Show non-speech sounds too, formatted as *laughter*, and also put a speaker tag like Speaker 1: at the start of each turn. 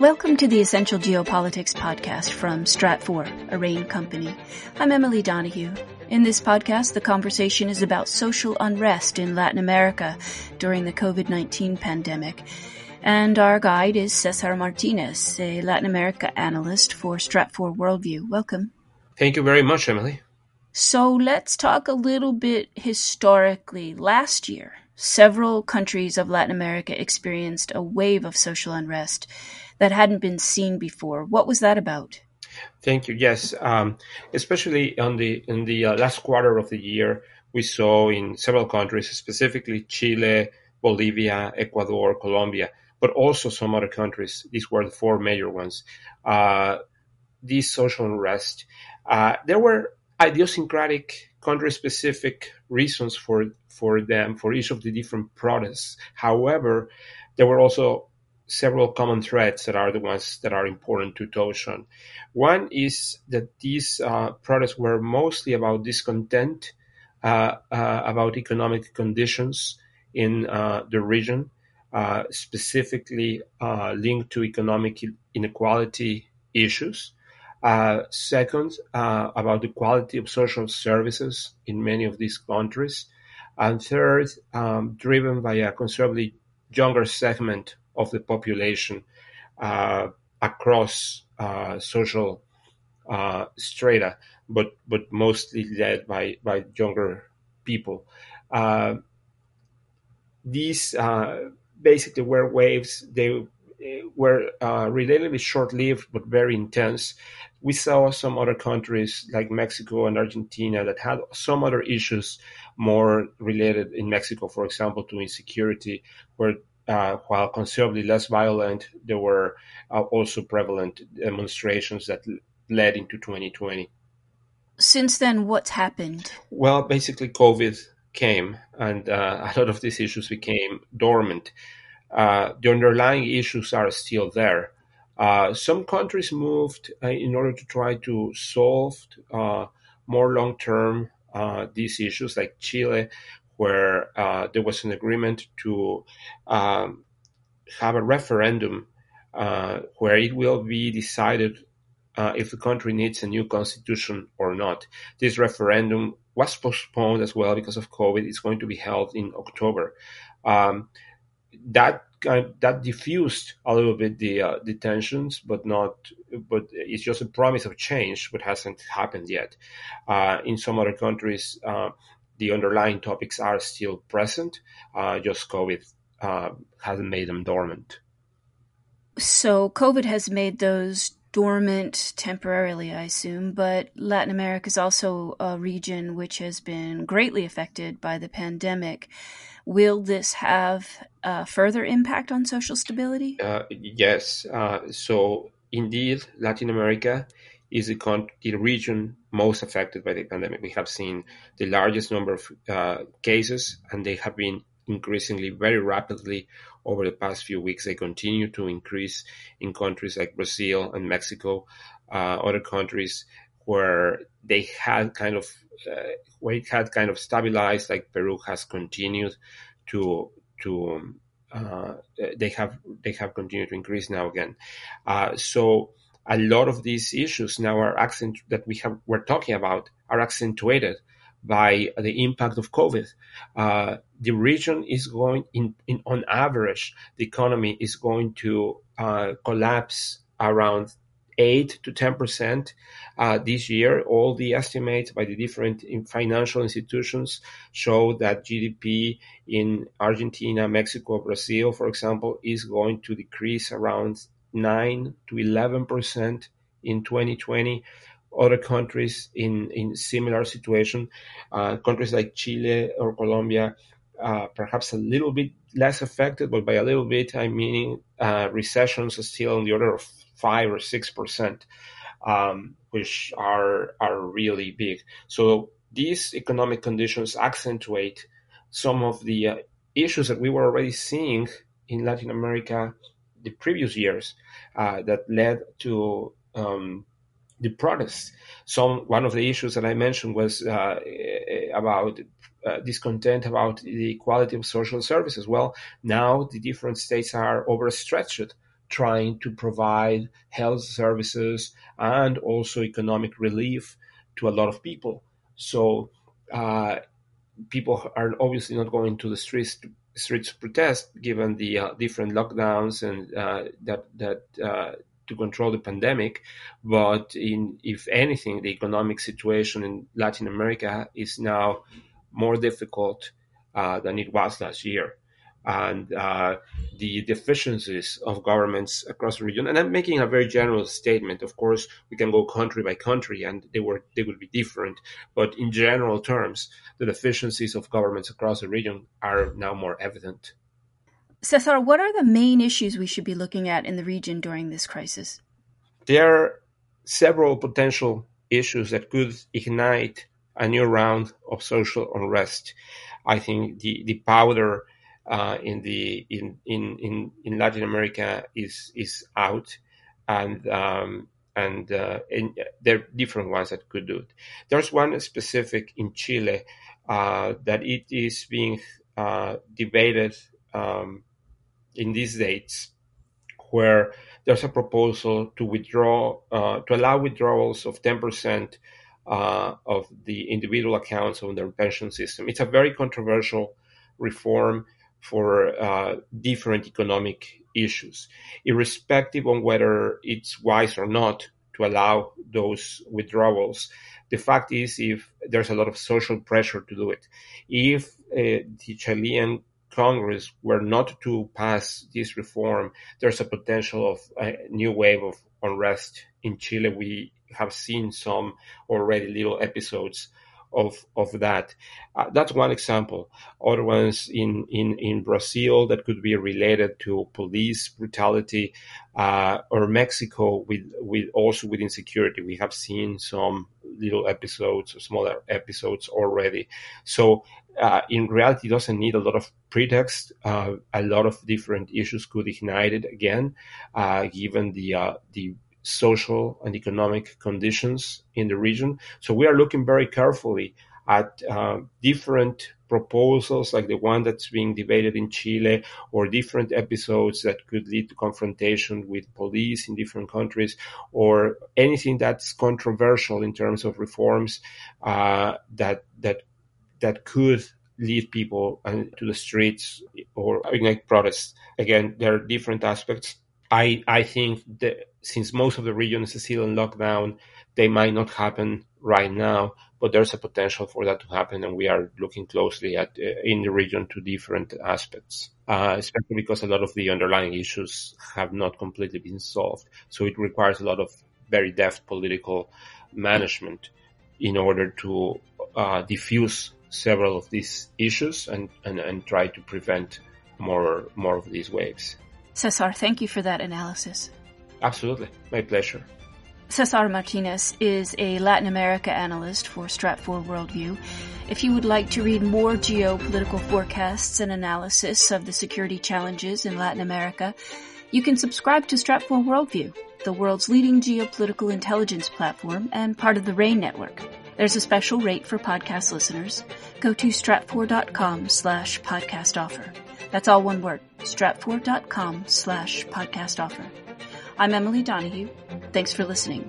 Speaker 1: Welcome to the Essential Geopolitics podcast from Stratfor, a RANE company. I'm Emily Donahue. In this podcast, the conversation is about social unrest in Latin America during the COVID-19 pandemic. And our guide is Cesar Martinez, a Latin America analyst for Stratfor Worldview. Welcome.
Speaker 2: Thank you very much, Emily.
Speaker 1: So let's talk a little bit historically. Last year, several countries of Latin America experienced a wave of social unrest that hadn't been seen before. What was that about?
Speaker 2: Thank you. Yes, um, especially on the in the uh, last quarter of the year, we saw in several countries, specifically Chile, Bolivia, Ecuador, Colombia, but also some other countries. These were the four major ones. Uh, these social unrest. Uh, there were idiosyncratic country-specific reasons for for them for each of the different protests. However, there were also several common threads that are the ones that are important to touch on. One is that these uh, protests were mostly about discontent uh, uh, about economic conditions in uh, the region, uh, specifically uh, linked to economic inequality issues. Second, about the quality of social services in many of these countries. And third, um, driven by a considerably younger segment of the population uh, across uh, social uh, strata, but but mostly led by by younger people. Uh, these uh, basically were waves. They were uh, relatively short-lived but very intense. We saw some other countries like Mexico and Argentina that had some other issues more related in Mexico, for example, to insecurity, where uh, while considerably less violent, there were uh, also prevalent demonstrations that led into 2020.
Speaker 1: Since then, what's happened?
Speaker 2: Well, basically, COVID came, and uh, *laughs* a lot of these issues became dormant. Uh, the underlying issues are still there. Uh, some countries moved uh, in order to try to solve more long term these issues, like Chile where uh, there was an agreement to um, have a referendum uh, where it will be decided uh, if the country needs a new constitution or not. This referendum was postponed as well because of COVID. It's going to be held in October. Um, that that diffused a little bit the uh, the tensions, but not. But it's just a promise of change, but hasn't happened yet. Uh, in some other countries, uh, the underlying topics are still present. Uh, just COVID uh, hasn't made them dormant.
Speaker 1: So COVID has made those dormant temporarily, I assume, but Latin America is also a region which has been greatly affected by the pandemic. Will this have a further impact on social stability?
Speaker 2: Uh, yes. Uh, so, indeed, Latin America is the, con- the region most affected by the pandemic. We have seen the largest number of uh, cases, and they have been increasingly very rapidly over the past few weeks. They continue to increase in countries like Brazil and Mexico, uh, other countries where they had kind of uh, where it had kind of stabilized, like Peru has continued to to uh, they have they have continued to increase now again. Uh, so a lot of these issues now are accent that we have we're talking about are accentuated by the impact of COVID. Uh, the region is going in, in, on average, the economy is going to uh, collapse around eight to ten percent uh, this year. All the estimates by the different financial institutions show that GDP in Argentina, Mexico, Brazil, for example, is going to decrease around 9 to 11 percent in 2020. Other countries in in similar situation, uh, countries like Chile or Colombia, uh, perhaps a little bit less affected, but by a little bit I mean uh, recessions are still on the order of five or six percent, um, which are are really big. So these economic conditions accentuate some of the uh, issues that we were already seeing in Latin America the previous years uh, that led to um, the protests. Some one of the issues that I mentioned was uh, about uh, discontent about the quality of social services. Well, now the different states are overstretched trying to provide health services and also economic relief to a lot of people. So uh, people are obviously not going to the streets to, streets to protest, given the uh, different lockdowns and uh, that that uh, to control the pandemic. But in if anything, the economic situation in Latin America is now more difficult uh, than it was last year and uh, the deficiencies of governments across the region. And I'm making a very general statement. Of course, we can go country by country, and they were they will be different. But in general terms, the deficiencies of governments across the region are now more evident.
Speaker 1: Cesar, what are the main issues we should be looking at in the region during this crisis?
Speaker 2: There are several potential issues that could ignite a new round of social unrest. I think the, the powder uh, in the in, in in in Latin America is is out, and um, and, uh, and there are different ones that could do it. There's one specific in Chile uh, that it is being uh, debated um, in these dates, where there's a proposal to withdraw uh, to allow withdrawals of ten percent. Uh, of the individual accounts on their pension system. It's a very controversial reform for uh, different economic issues, irrespective on whether it's wise or not to allow those withdrawals. The fact is, if there's a lot of social pressure to do it, if uh, the Chilean Congress were not to pass this reform, there's a potential of a new wave of unrest in Chile. We have seen some already little episodes of of that. Uh, that's one example. Other ones in, in, in Brazil that could be related to police brutality, uh, or Mexico with with also with insecurity. We have seen some little episodes, smaller episodes already. So uh, in reality, it doesn't need a lot of pretext. Uh, a lot of different issues could ignite it again, uh, given the uh, the social and economic conditions in the region. So we are looking very carefully at uh, different proposals like the one that's being debated in Chile or different episodes that could lead to confrontation with police in different countries or anything that's controversial in terms of reforms uh, that that that could lead people uh, to the streets or ignite protests. Again, there are different aspects I I think that since most of the region is still in lockdown, they might not happen right now, but there's a potential for that to happen, and we are looking closely at uh, in the region to different aspects, uh, especially because a lot of the underlying issues have not completely been solved. So it requires a lot of very deft political management in order to uh, diffuse several of these issues and, and, and try to prevent more more of these waves.
Speaker 1: Cesar, thank you for that analysis.
Speaker 2: Absolutely. My pleasure.
Speaker 1: Cesar Martinez is a Latin America analyst for Stratfor Worldview. If you would like to read more geopolitical forecasts and analysis of the security challenges in Latin America, you can subscribe to Stratfor Worldview, the world's leading geopolitical intelligence platform and part of the RANE network. There's a special rate for podcast listeners. Go to stratfor.com slash podcast offer. That's all one word, stratfor.com slash podcast offer. I'm Emily Donahue. Thanks for listening.